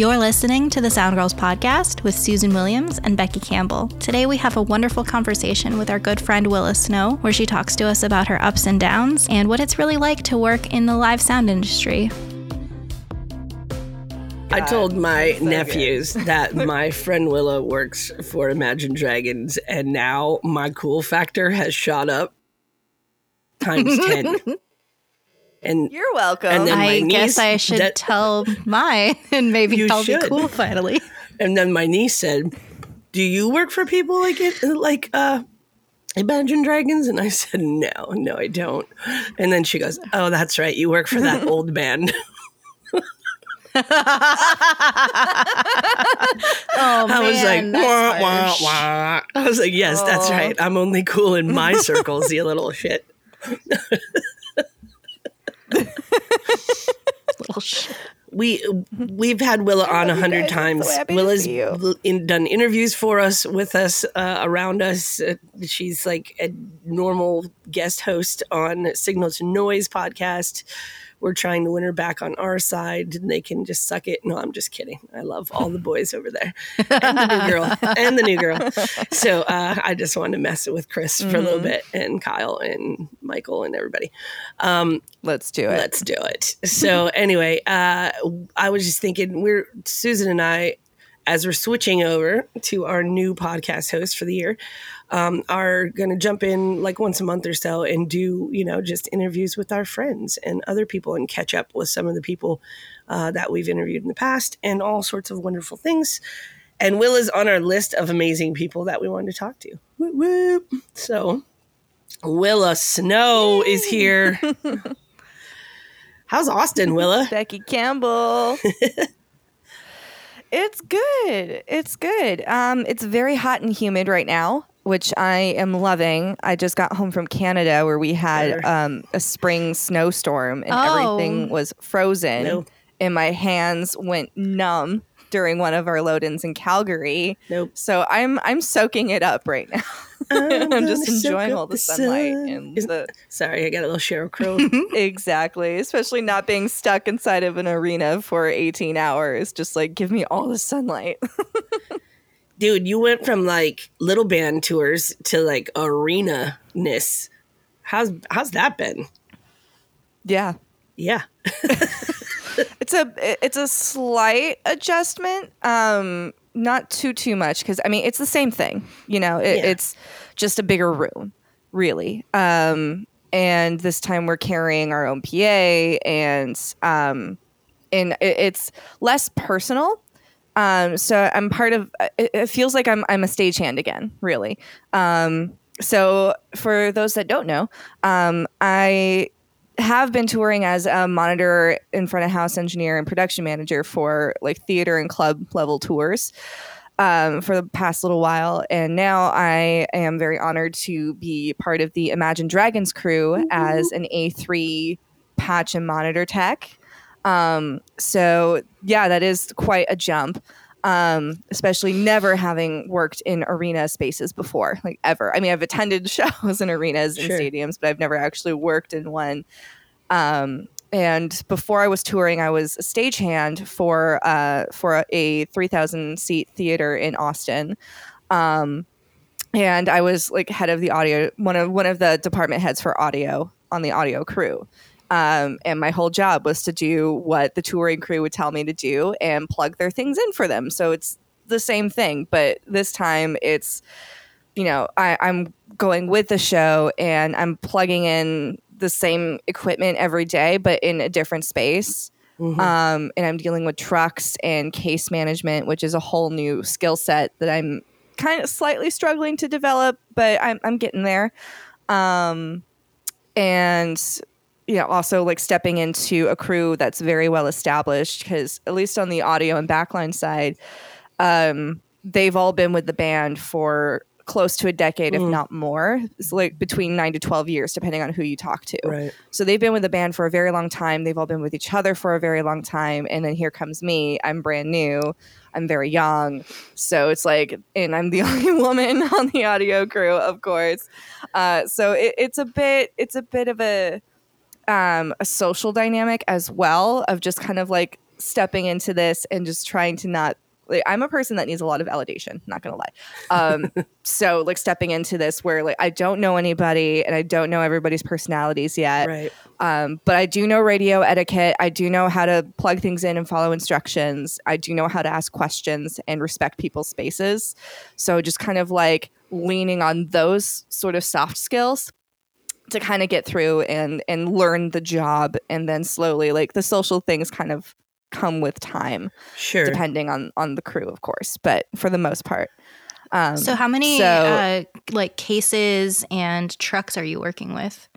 You're listening to the Sound Girls podcast with Susan Williams and Becky Campbell. Today we have a wonderful conversation with our good friend Willa Snow, where she talks to us about her ups and downs and what it's really like to work in the live sound industry. I told my so nephews that my friend Willa works for Imagine Dragons, and now my cool factor has shot up times 10. And you're welcome. And I guess I should that, tell mine and maybe I'll should. be cool finally. And then my niece said, "Do you work for people like it, like uh, Imagine Dragons?" And I said, "No, no, I don't." And then she goes, "Oh, that's right. You work for that old band." oh I was man, like, wah, wah, wah. I was like, yes, oh. that's right. I'm only cool in my circles, you little shit. Little shit. We we've had Willa on a hundred times. So Willa's in, done interviews for us, with us, uh, around us. Uh, she's like a normal guest host on Signal to Noise podcast we're trying to win her back on our side and they can just suck it. No, I'm just kidding. I love all the boys over there and the new girl and the new girl. So uh, I just wanted to mess it with Chris mm-hmm. for a little mm-hmm. bit and Kyle and Michael and everybody. Um, let's do it. Let's do it. So anyway, uh, I was just thinking we're Susan and I as we're switching over to our new podcast host for the year, um, are going to jump in like once a month or so and do, you know, just interviews with our friends and other people and catch up with some of the people uh, that we've interviewed in the past and all sorts of wonderful things. And Will is on our list of amazing people that we wanted to talk to. Whoop, whoop. So, Willa Snow Yay. is here. How's Austin, Willa? Becky Campbell. it's good. It's good. Um, it's very hot and humid right now which I am loving. I just got home from Canada where we had um, a spring snowstorm and oh. everything was frozen. Nope. And my hands went numb during one of our load-ins in Calgary. Nope. So I'm I'm soaking it up right now. I'm, I'm just enjoying all the, the sunlight sun. and the. Sorry, I got a little Sheryl Crow. exactly, especially not being stuck inside of an arena for 18 hours. Just like give me all the sunlight dude, you went from like little band tours to like arena ness. How's how's that been? Yeah. Yeah. it's a it's a slight adjustment. Um not too too much cuz I mean it's the same thing. You know, it, yeah. it's just a bigger room, really. Um and this time we're carrying our own PA and um and it, it's less personal um, so I'm part of. It, it, feels like I'm I'm a stagehand again, really. Um, so for those that don't know, um, I have been touring as a monitor in front of house engineer and production manager for like theater and club level tours. Um, for the past little while. And now I am very honored to be part of the Imagine Dragons crew mm-hmm. as an A3 patch and monitor tech. Um, so yeah, that is quite a jump. Um, especially never having worked in arena spaces before, like ever. I mean, I've attended shows in arenas and stadiums, but I've never actually worked in one. Um, and before I was touring, I was a stagehand for uh, for a, 3,000 seat theater in Austin. Um, and I was like head of the audio, one of one of the department heads for audio on the audio crew. Um, and my whole job was to do what the touring crew would tell me to do and plug their things in for them. So it's the same thing, but this time it's, you know, I, I'm going with the show and I'm plugging in the same equipment every day, but in a different space. Mm-hmm. Um, and I'm dealing with trucks and case management, which is a whole new skill set that I'm kind of slightly struggling to develop, but I'm, I'm getting there. Um, and you know, also like stepping into a crew that's very well established because at least on the audio and backline side, um, they've all been with the band for close to a decade, mm. if not more. It's like between nine to 12 years, depending on who you talk to. Right. So they've been with the band for a very long time. They've all been with each other for a very long time. And then here comes me. I'm brand new. I'm very young. So it's like, and I'm the only woman on the audio crew, of course. Uh, so it, it's a bit, it's a bit of a, um, a social dynamic as well of just kind of like stepping into this and just trying to not like I'm a person that needs a lot of validation, not gonna lie. Um, so like stepping into this where like I don't know anybody and I don't know everybody's personalities yet. Right. Um, but I do know radio etiquette. I do know how to plug things in and follow instructions. I do know how to ask questions and respect people's spaces. So just kind of like leaning on those sort of soft skills to kind of get through and and learn the job and then slowly like the social things kind of come with time Sure. depending on on the crew of course but for the most part um So how many so- uh, like cases and trucks are you working with?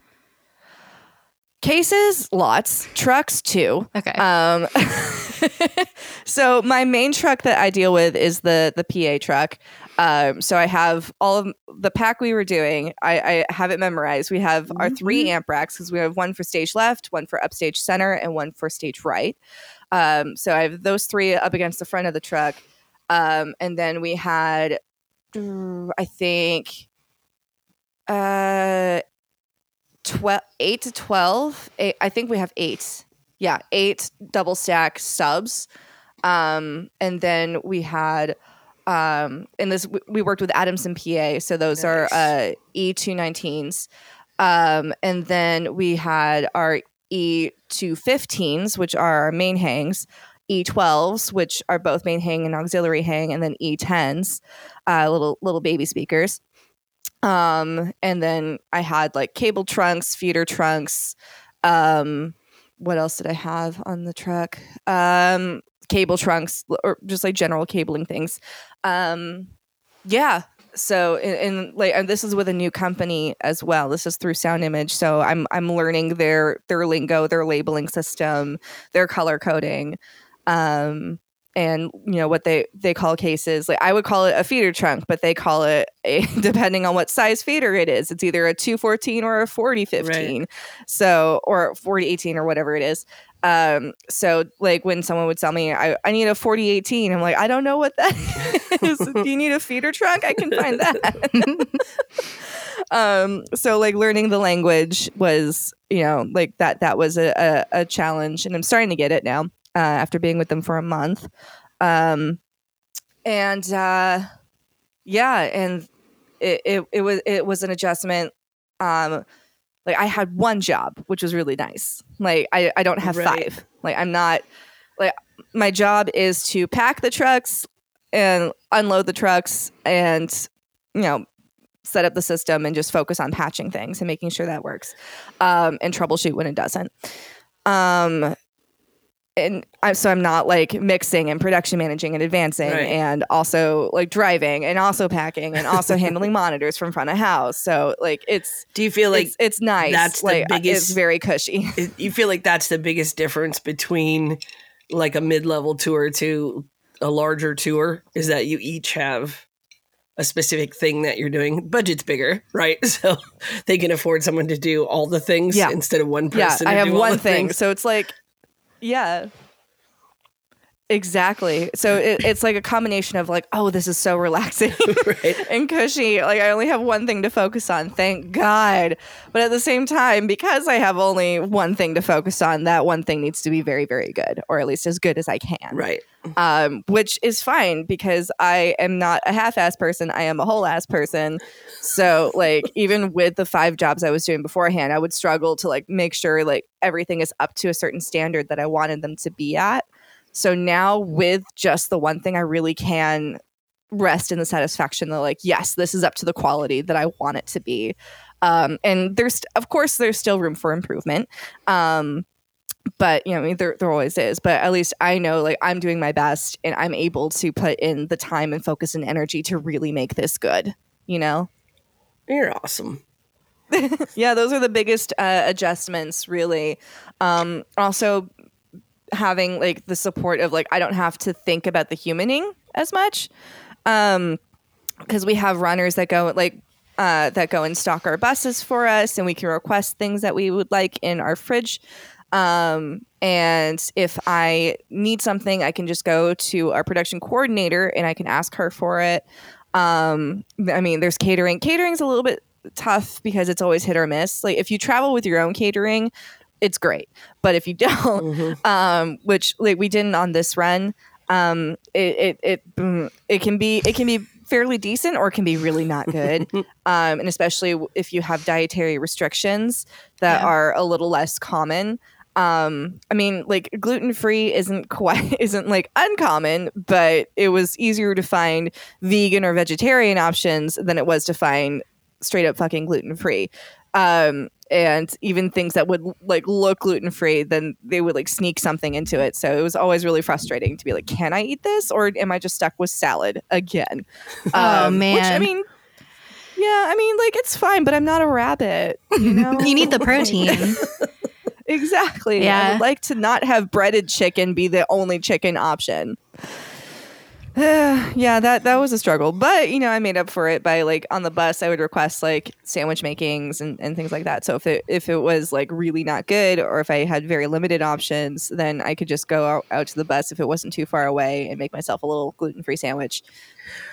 cases lots trucks too Okay. um so my main truck that i deal with is the the pa truck um so i have all of the pack we were doing i i have it memorized. We have our three amp racks because we have one for stage left one for upstage center and one for stage right. Um so i have those three up against the front of the truck. Um and then we had i think uh 12 8 to 12 eight, i think we have eight. Yeah eight double stack subs. Um and then we had um and this we- worked with adamson pa so those are uh e219s um and then we had our e215s which are our main hangs e12s which are both main hang and auxiliary hang and then e10s uh little little baby speakers. Um and then i had like cable trunks feeder trunks um what else did i have on the truck? Um cable trunks or just like general cabling things. Um yeah so in, in like and this is with a new company as well. This is through sound image so i'm i'm learning their their lingo their labeling system their color coding um and you know what they they call cases. Like i would call it a feeder trunk but they call it a depending on what size feeder it is it's either a 214 or a 4015 so or 4018 or whatever it is um so like when someone would tell me i, I need a 4018 i'm like i don't know what that is. Do you need a feeder trunk i can find that. Um so like learning the language was you know like that that was a, a, a challenge and i'm starting to get it now uh, after being with them for a month. Um and uh yeah and it, it, it was it was an adjustment. Um like i had one job which was really nice. Like i, I don't have Right. five. Like i'm not like my job is to pack the trucks and unload the trucks and you know set up the system and just focus on patching things and making sure that works. Um, and troubleshoot when it doesn't. Um, and I, so i'm not like mixing and production managing and advancing Right. and also like driving and also packing and also handling monitors from front of house so like it's Do you feel like it's, it's nice that's like uh, biggest- it's very cushy it- you feel like that's the biggest difference between like a mid-level tour to a larger tour is that you each have a specific thing that you're doing budget's bigger right so they can afford someone to do all the things Yeah. instead of one person. yeah i have one thing things. so it's like yeah exactly so it, it's like a combination of like oh this is so relaxing right and cushy like i only have one thing to focus on thank god but at the same time because i have only one thing to focus on that one thing needs to be very very good or at least as good as i can right um, which is fine because I am not a half-ass person. I am a whole-ass person. So, like, even with the five jobs I was doing beforehand, I would struggle to like make sure like everything is up to a certain standard that I wanted them to be at. So now, with just the one thing, I really can rest in the satisfaction that like, yes, this is up to the quality that I want it to be. Um, and there's, of course, there's still room for improvement. Um, but you know, I mean, there there always is. But at least I know like I'm doing my best, and I'm able to put in the time and focus and energy to really make this good. You know. you're awesome Yeah, those are the biggest uh, adjustments, really. Um, also, having like the support of like I don't have to think about the humaning as much, um, because we have runners that go like uh, that go and stock our buses for us, and we can request things that we would like in our fridge. Um, and if I need something, I can just go to our production coordinator and I can ask her for it. Um, I mean, there's catering. Catering's a little bit tough because it's always hit or miss. Like if you travel with your own catering, it's great. But if you don't, mm-hmm. um, which like we didn't on this run, um, it it it, mm, it can be it can be fairly decent or it can be really not good. um, and especially if you have dietary restrictions that yeah. are a little less common. Um, I mean, like gluten free isn't quite isn't like uncommon, but it was easier to find vegan or vegetarian options than it was to find straight up fucking gluten free. Um, and even things that would like look gluten free, then they would like sneak something into it. So it was always really frustrating to be like, can I eat this or am I just stuck with salad again? oh um, man, which I mean, yeah, I mean, like it's fine, but I'm not a rabbit. You know, you need the protein. exactly. Yeah, I would like to not have breaded chicken be the only chicken option. yeah, that that was a struggle, but you know, I made up for it by like on the bus, I would request like sandwich makings and, and things like that. So if it if it was like really not good, or if I had very limited options, then I could just go out, out to the bus if it wasn't too far away and make myself a little gluten free sandwich.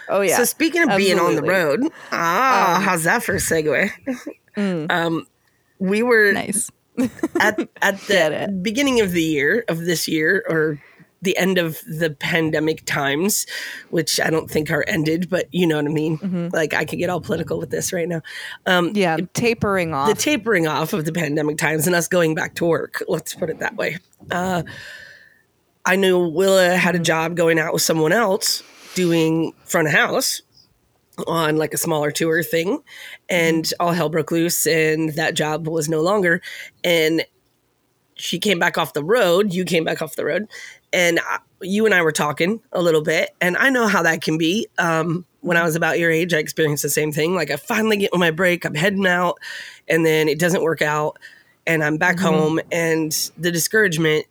Oh yeah. So speaking of Absolutely. being on the road, ah, um, how's that for a segue? Mm. Um, we were nice at at the beginning of the year of this year or the end of the pandemic times, which I don't think are ended, but you know what I mean. Mm-hmm. Like I could get all political with this right now. Um, yeah, tapering off the tapering off of the pandemic times and us going back to work. Let's put it that way. Uh, I knew Willa had a mm-hmm. job going out with someone else doing front of house on like a smaller tour thing, and mm-hmm. all hell broke loose, and that job was no longer. And she came back off the road. You came back off the road, and I, you and I were talking a little bit, and I know how that can be. Um, when I was about your age, I experienced the same thing. Like I finally get on my break, I'm heading out, and then it doesn't work out, and I'm back mm-hmm. home, and the discouragement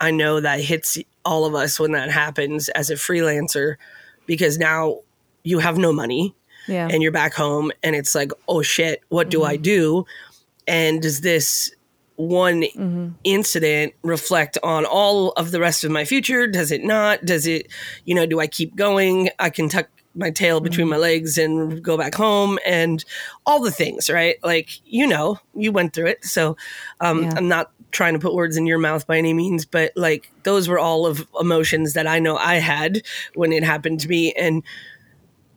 I know that hits all of us when that happens as a freelancer, because now you have no money, yeah. and you're back home, and it's like, oh shit, what do mm-hmm. I do? And does this one mm-hmm. incident reflect on all of the rest of my future? Does it not? Does it, you know, do I keep going? I can tuck my tail between mm-hmm. my legs and go back home and all the things, right? Like, you know, you went through it. So um, yeah. I'm not trying to put words in your mouth by any means, but like those were all of emotions that I know I had when it happened to me. And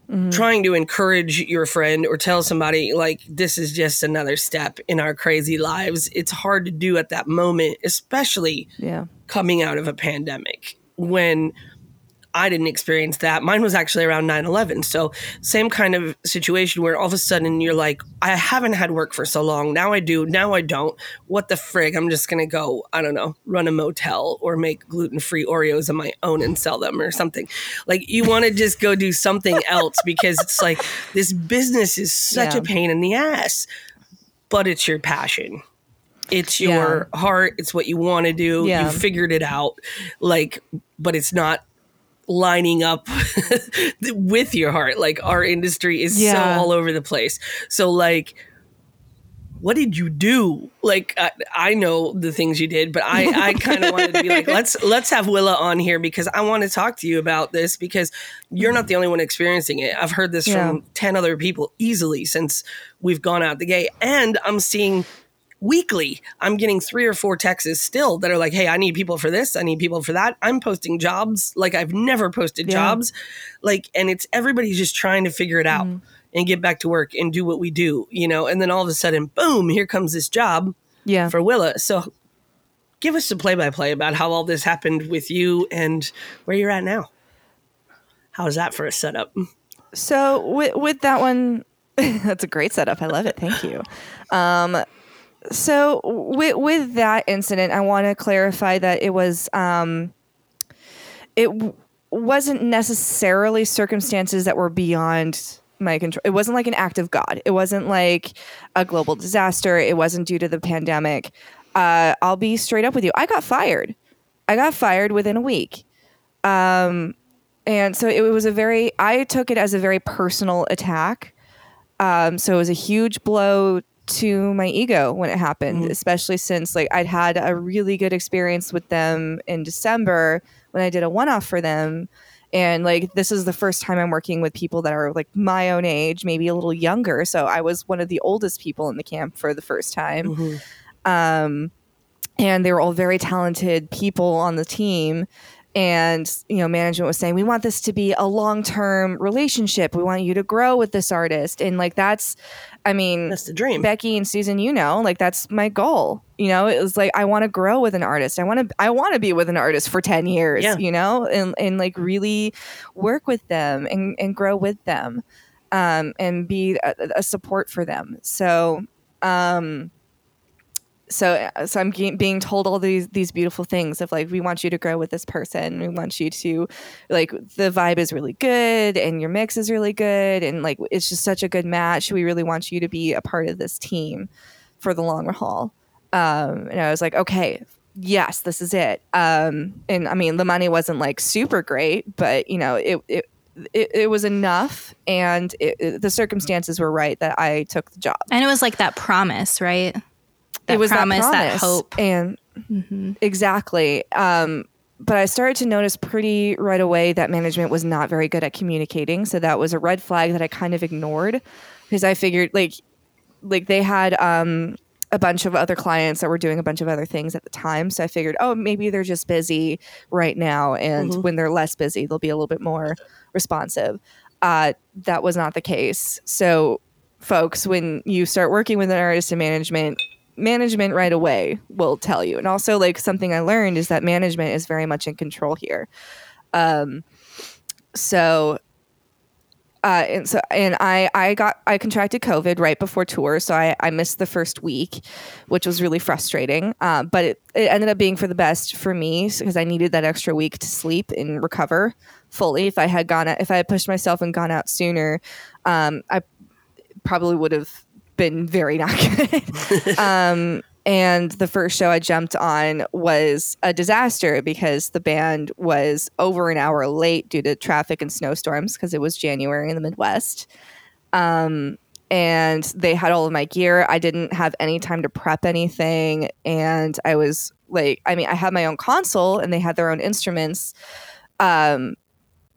Mm-hmm. trying to encourage your friend or tell somebody like this is just another step in our crazy lives it's hard to do at that moment especially yeah. coming out of a pandemic when I didn't experience that. Mine was actually around 9 11. So, same kind of situation where all of a sudden you're like, I haven't had work for so long. Now I do. Now I don't. What the frig? I'm just going to go, I don't know, run a motel or make gluten free Oreos of my own and sell them or something. Like, you want to just go do something else because it's like this business is such yeah. a pain in the ass, but it's your passion. It's your yeah. heart. It's what you want to do. Yeah. You figured it out. Like, but it's not lining up with your heart. Like our industry is yeah. so all over the place. So like what did you do? Like I, I know the things you did, but I, I kind of wanted to be like, let's let's have Willa on here because I want to talk to you about this because you're not the only one experiencing it. I've heard this yeah. from ten other people easily since we've gone out the gate, and I'm seeing weekly i'm getting three or four texts still that are like hey i need people for this i need people for that. I'm posting jobs like i've never posted yeah. jobs. Like and it's everybody's just trying to figure it out mm. and get back to work and do what we do you know? And then all of a sudden boom here comes this job yeah. for willa. So give us a play-by-play about how all this happened with you and where you're at now. How's that for a setup? So with, with that one that's a great setup. I love it. Thank you. Um, so with with that incident, I want to clarify that it was um, it w- wasn't necessarily circumstances that were beyond my control. It wasn't like an act of God. It wasn't like a global disaster. It wasn't due to the pandemic. Uh, I'll be straight up with you. I got fired. I got fired within a week. Um, and so it was a very, I took it as a very personal attack. Um, so it was a huge blow to my ego when it happened, mm-hmm. especially since like I'd had a really good experience with them in December when I did a one off for them. And like this is the first time I'm working with people that are like my own age, maybe a little younger. So I was one of the oldest people in the camp for the first time. Mm-hmm. Um, and they were all very talented people on the team and you know management was saying we want this to be a long-term relationship. We want you to grow with this artist. And like that's i mean that's the dream. Becky and susan you know like that's my goal. You know it was like i want to grow with an artist. I want to i want to be with an artist for 10 years yeah. you know and and like really work with them and and grow with them um and be a, a support for them. So um so so I'm being told all these these beautiful things of like we want you to grow with this person we want you to like the vibe is really good and your mix is really good and like it's just such a good match we really want you to be a part of this team for the long haul um, and I was like okay yes this is it um, and I mean the money wasn't like super great but you know it, it it, it, was enough and it, it, the circumstances were right that I took the job. And it was like that promise, right? That it was promise, that, promise, that hope, and mm-hmm. exactly. Um, but I started to notice pretty right away that management was not very good at communicating. So that was a red flag that I kind of ignored because I figured like like they had um, a bunch of other clients that were doing a bunch of other things at the time. So I figured, oh, maybe they're just busy right now, and mm-hmm. when they're less busy, they'll be a little bit more responsive. Uh, that was not the case. So, folks, when you start working with an artist in management, management right away will tell you. And also, like something I learned is that management is very much in control here. Um, so, uh, and so, and I, I got, I contracted COVID right before tour, so I, I missed the first week, which was really frustrating. Uh, but it, it ended up being for the best for me because I needed that extra week to sleep and recover fully. If I had gone, if I had pushed myself and gone out sooner, um, I probably would have been very not good. um, and the first show I jumped on was a disaster because the band was over an hour late due to traffic and snowstorms because it was January in the Midwest. Um, and they had all of my gear. I didn't have any time to prep anything. And I was like, I mean, I had my own console and they had their own instruments. Um,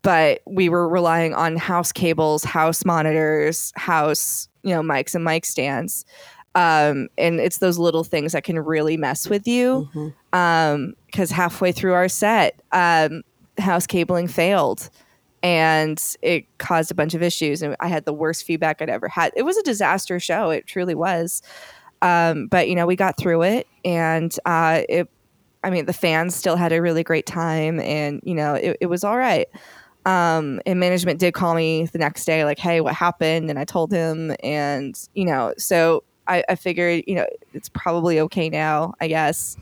but we were relying on house cables, house monitors, house you know mics and mic stands um, and it's those little things that can really mess with you because mm-hmm. um, halfway through our set um, house cabling failed and it caused a bunch of issues and i had the worst feedback i'd ever had it was a disaster show it truly was um, but you know we got through it and uh, it i mean the fans still had a really great time and you know it, it was all right um, and management did call me the next day, like, hey, what happened? And I told him, and you know, so I, I figured, you know, it's probably okay now, I guess.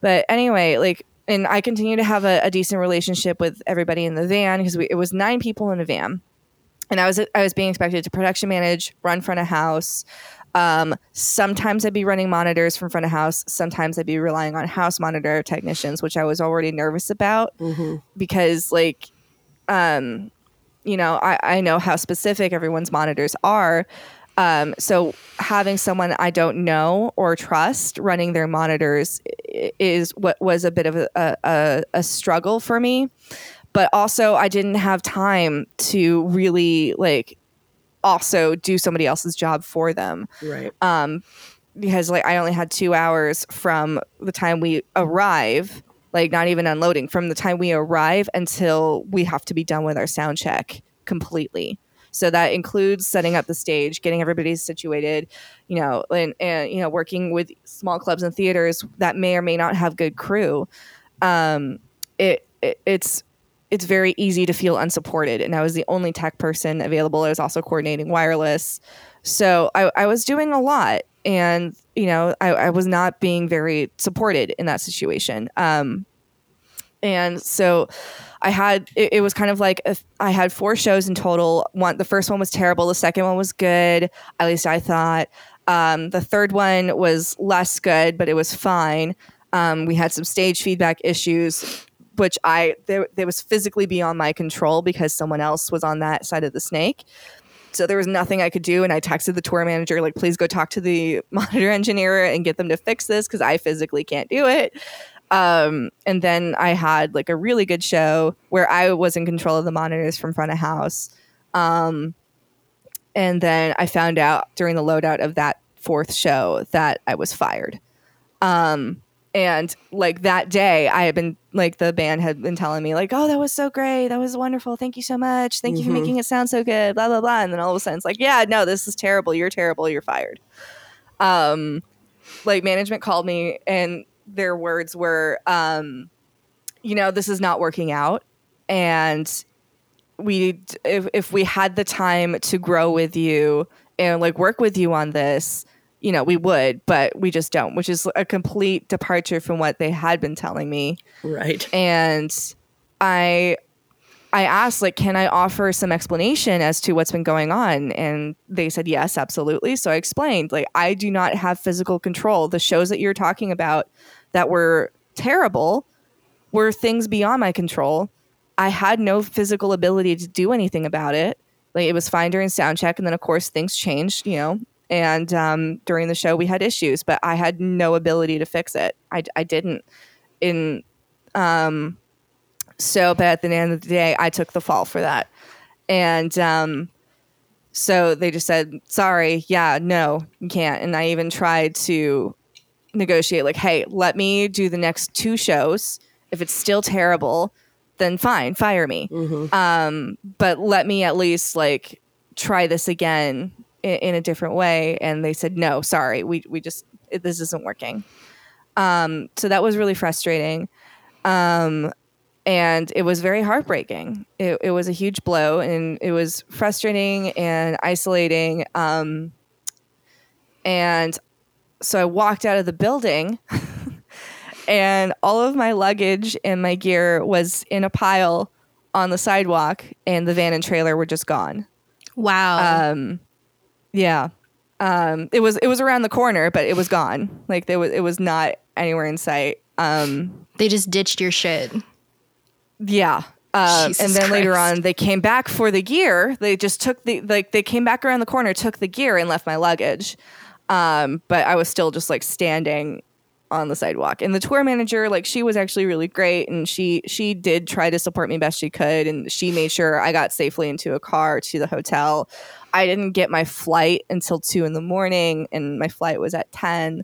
But anyway, like, and I continue to have a, a decent relationship with everybody in the van because it was nine people in a van, and I was I was being expected to production manage, run front of house. Um, sometimes I'd be running monitors from front of house. Sometimes I'd be relying on house monitor technicians, which I was already nervous about mm-hmm. because, like, um, you know, I, I know how specific everyone's monitors are. Um, so having someone I don't know or trust running their monitors is what was a bit of a, a, a struggle for me. But also, I didn't have time to really like also do somebody else's job for them. Right. Um, because like I only had two hours from the time we arrive like not even unloading from the time we arrive until we have to be done with our sound check completely. So that includes setting up the stage, getting everybody situated, you know, and, and you know, working with small clubs and theaters that may or may not have good crew. Um, it, it it's it's very easy to feel unsupported, and I was the only tech person available. I was also coordinating wireless, so I, I was doing a lot, and you know I, I was not being very supported in that situation. Um and so i had it, it was kind of like a, I had four shows in total. One the first one was terrible. The second one was good at least i thought. Um, the third one was less good but it was fine. Um, we had some stage feedback issues which i there, was physically beyond my control because someone else was on that side of the snake so there was nothing I could do. And I texted the tour manager, like, please go talk to the monitor engineer and get them to fix this because I physically can't do it. Um, and then I had like a really good show where I was in control of the monitors from front of house. Um, and then I found out during the loadout of that fourth show that I was fired. Um, and like that day i had been like the band had been telling me like oh that was so great. That was wonderful. Thank you so much. Thank you for Mhm. making it sound so good blah blah blah. And then all of a sudden it's like yeah no this is terrible. You're terrible. You're fired. Um like management called me and their words were um you know this is not working out. And we if, if we had the time to grow with you and like work with you on this you know we would but we just don't which is a complete departure from what they had been telling me. Right. and i i asked like can i offer some explanation as to what's been going on? And they said yes absolutely. So i explained like i do not have physical control. The shows that you're talking about that were terrible were things beyond my control. I had no physical ability to do anything about it. Like it was fine during sound check and then of course things changed you know and um, during the show we had issues but i had no ability to fix it. I, I didn't. In um so but at the end of the day i took the fall for that. And um so they just said sorry yeah no you can't. And i even tried to negotiate like hey let me do the next two shows. If it's still terrible then fine fire me. Mhm. um but let me at least like try this again in, in a different way and they said no sorry we we just it, this isn't working. Um so that was really frustrating. Um and it was very heartbreaking. It, it was a huge blow and it was frustrating and isolating. Um and so i walked out of the building and all of my luggage and my gear was in a pile on the sidewalk and the van and trailer were just gone. Wow. um yeah. Um it was it was around the corner but it was gone. Like there was it was not anywhere in sight. Um they just ditched your shit. yeah. Um, and then later on they came back for the gear. They just took the like they came back around the corner took the gear and left my luggage. Um but i was still just like standing on the sidewalk. And the tour manager like she was actually really great and she she did try to support me best she could and she made sure i got safely into a car to the hotel. I didn't get my flight until two in the morning and my flight was at 10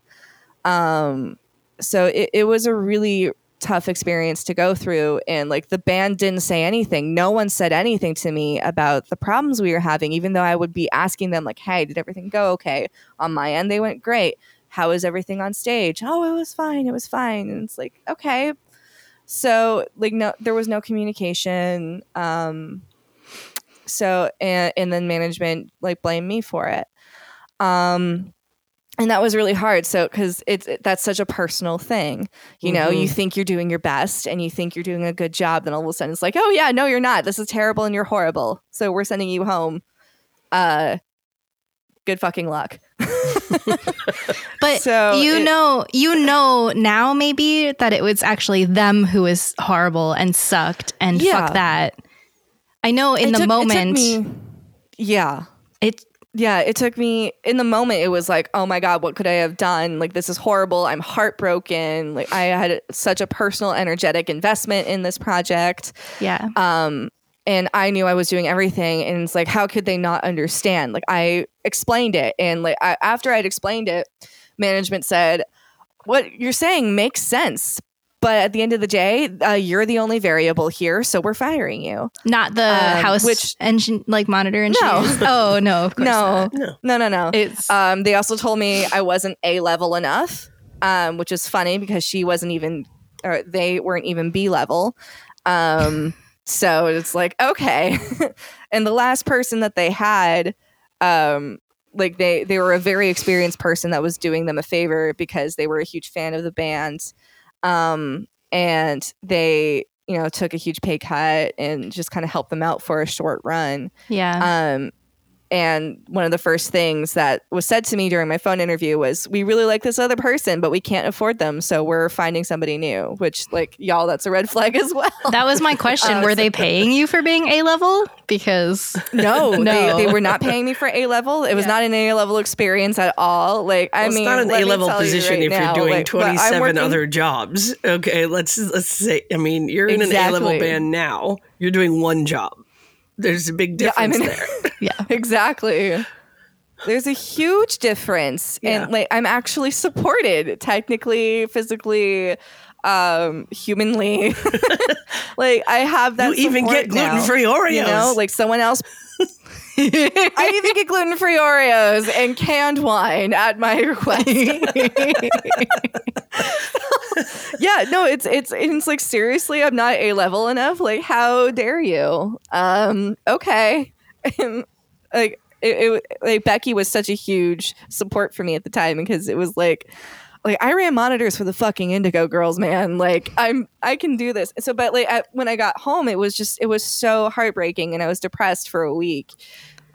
um so it, it was a really tough experience to go through and like the band didn't say anything. No one said anything to me about the problems we were having even though i would be asking them like hey did everything go okay? On my end they went great how is everything on stage? Oh it was fine it was fine. And it's like okay. So like no there was no communication um so and, and then management like blamed me for it. Um and that was really hard. So because it's it, that's such a personal thing. You know you Mhm. think you're doing your best and you think you're doing a good job then all of a sudden it's like oh yeah no you're not. This is terrible and you're horrible. So we're sending you home. Uh good fucking luck But So you it- know, you know now maybe that it was actually them who was horrible and sucked and Yeah. fuck that. I know in It the took- it moment me- yeah it yeah it took me in the moment it was like oh my god what could i have done like this is horrible i'm heartbroken like i had such a personal energetic investment in this project yeah. um and i knew i was doing everything and it's like how could they not understand like i explained it and like I, after i'd explained it management said what you're saying makes sense but at the end of the day uh, you're the only variable here so we're firing you Not the um, house which- engine like monitor No. oh no, of course no not. No. no no no It's Um, they also told me I wasn't A level enough, um, which is funny because she wasn't even, or they weren't even B level. Um, so it's like, okay. and the last person that they had, um, like they, they were a very experienced person that was doing them a favor because they were a huge fan of the band. Um, and they, you know, took a huge pay cut and just kind of helped them out for a short run. yeah. Um, and one of the first things that was said to me during my phone interview was, "We really like this other person, but we can't afford them, so we're finding somebody new." Which, like, y'all, that's a red flag as well. that was my question. Uh, Were so- they paying you for being A level? Because no, No. They, they were not paying me for A level. It was Yeah. not an A level experience at all. Like, I mean, it's not an A level tell you position right if now, you're doing like, 27 working- other jobs. Okay, let's let's say. I mean, you're in an A level band now. You're doing one job. There's a big difference Yeah, I'm in- there. yeah. exactly. There's a huge difference. Yeah. And like I'm actually supported technically, physically, um, humanly. like I have that. You even get gluten-free now, Oreos. You know, like someone else I need to get gluten free Oreos and canned wine at my request. yeah, no, it's it's it's like seriously, I'm not a level enough. Like, how dare you? Um, okay, like it, it, like Becky was such a huge support for me at the time because it was like like I ran monitors for the fucking Indigo girls, man. Like I'm I can do this. So but like I, when I got home it was just it was so heartbreaking and I was depressed for a week.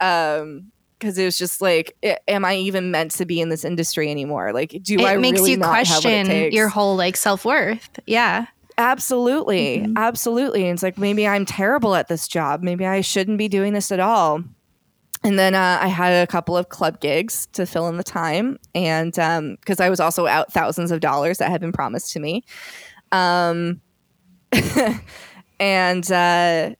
Um because it was just like, am I even meant to be in this industry anymore? Like, do it I makes really you not have what it question takes? your whole like self worth. Yeah. Absolutely. Mm-hmm. Absolutely. And it's like, maybe I'm terrible at this job. Maybe I shouldn't be doing this at all. And then uh, I had a couple of club gigs to fill in the time. And because I was also out thousands of dollars that had been promised to me. Um, and, uh,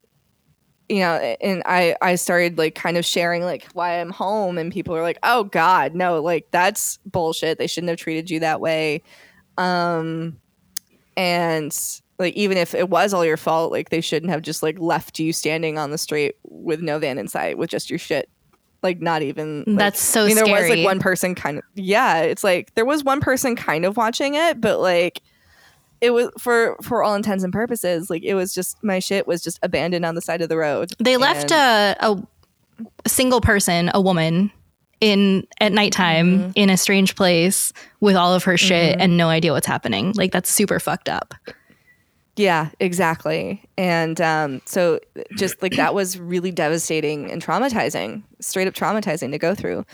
you know, and I, I started like kind of sharing like why I'm home, and people are like, oh God, no, like that's bullshit. They shouldn't have treated you that way. Um, and like even if it was all your fault like they shouldn't have just like left you standing on the street with no van in sight with just your shit like not even like- That's so I mean, there was like one person kind of yeah it's like there was one person kind of watching it but like it was for for all intents and purposes like it was just my shit was just abandoned on the side of the road They left a, a single person, a woman, in at nighttime Mm-hmm. in a strange place with all of her shit and no idea what's happening. Like that's super fucked up. Yeah, exactly. And um, so just like that was really devastating and traumatizing, straight up traumatizing to go through.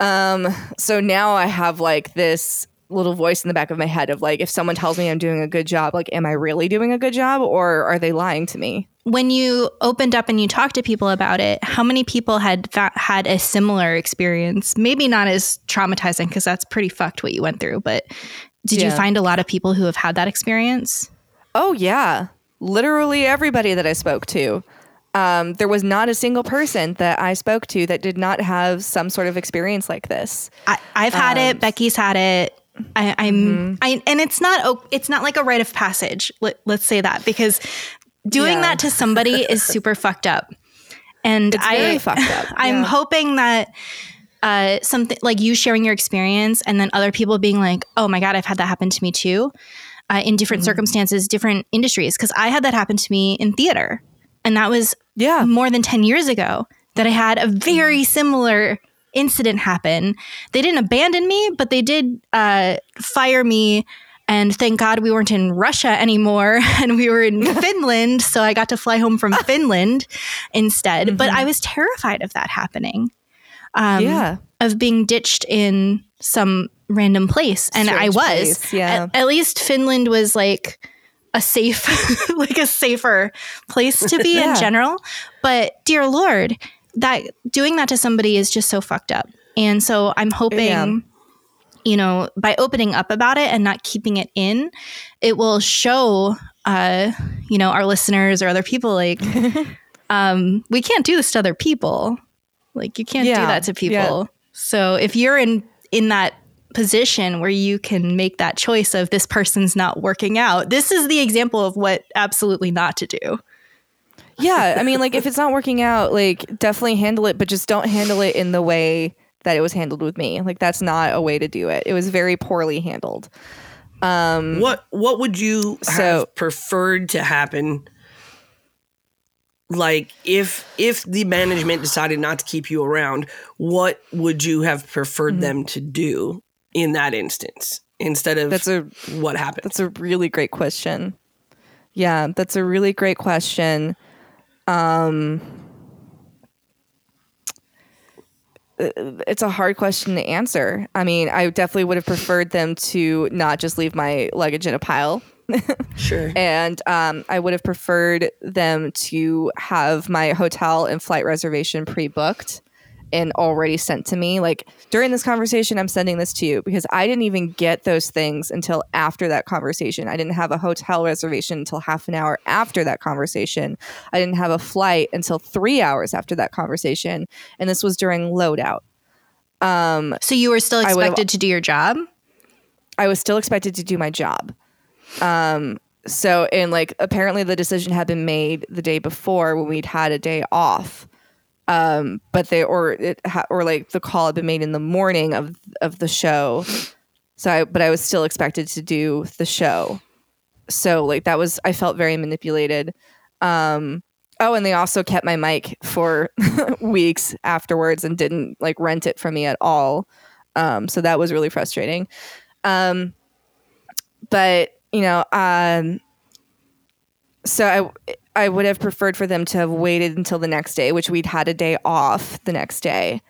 Um, so now I have like this little voice in the back of my head of like, if someone tells me I'm doing a good job, like, am I really doing a good job or are they lying to me? When you opened up and you talked to people about it, how many people had fa- had a similar experience? Maybe not as traumatizing because that's pretty fucked what you went through, but did you find a lot of people who have had that experience? Oh yeah, literally everybody that I spoke to. Um, there was not a single person that I spoke to that did not have some sort of experience like this. I, I've had Um, it. Becky's had it. I, I'm, mm-hmm. I, and it's not, it's not like a rite of passage. Let, let's say that because doing Yeah. that to somebody is super fucked up. And It's I, fucked up, I'm hoping that uh, something like you sharing your experience and then other people being like, oh my God, I've had that happen to me too. Uh, in different Mm-hmm. circumstances, different industries. Cause I had that happen to me in theater. And that was Yeah. more than 10 years ago that I had a very similar incident happen. They didn't abandon me, but they did uh, fire me. And thank God we weren't in Russia anymore and we were in Finland. So I got to fly home from Finland instead. But I was terrified of that happening. Um, Yeah. Of being ditched in some random place. And I was. place, yeah. At, at least Finland was like a safe, like a safer place to be Yeah. in general. But dear Lord, that doing that to somebody is just so fucked up. And so I'm hoping, Yeah. you know, by opening up about it and not keeping it in, it will show, uh, you know, our listeners or other people like, um, we can't do this to other people. Like you can't do that to people. Yeah. So if you're in in that position where you can make that choice of this person's not working out, this is the example of what absolutely not to do. yeah i mean like if it's not working out like definitely handle it but just don't handle it in the way that it was handled with me like that's not a way to do it it was very poorly handled um What what would you have So- preferred to happen? Like if if the management decided not to keep you around, what would you have preferred Mm-hmm. them to do in that instance instead of that's a what happened? that's a really great question yeah that's a really great question um it's a hard question to answer. I mean, I definitely would have preferred them to not just leave my luggage in a pile. Sure. and um, I would have preferred them to have my hotel and flight reservation pre-booked and already sent to me. Like during this conversation, I'm sending this to you because I didn't even get those things until after that conversation. I didn't have a hotel reservation until half an hour after that conversation. I didn't have a flight until three hours after that conversation, and this was during loadout. Um, So you were still expected to do your job? I was still expected to do my job. Um, so, and like apparently the decision had been made the day before when we'd had a day off. Um, but they or it ha- or like the call had been made in the morning of of the show. So, I, but I was still expected to do the show. So, like that was I felt very manipulated. Um, oh, and they also kept my mic for weeks afterwards and didn't like rent it from me at all. Um, so that was really frustrating. Um, but you know, um, so I I would have preferred for them to have waited until the next day, which we'd had a day off the next day,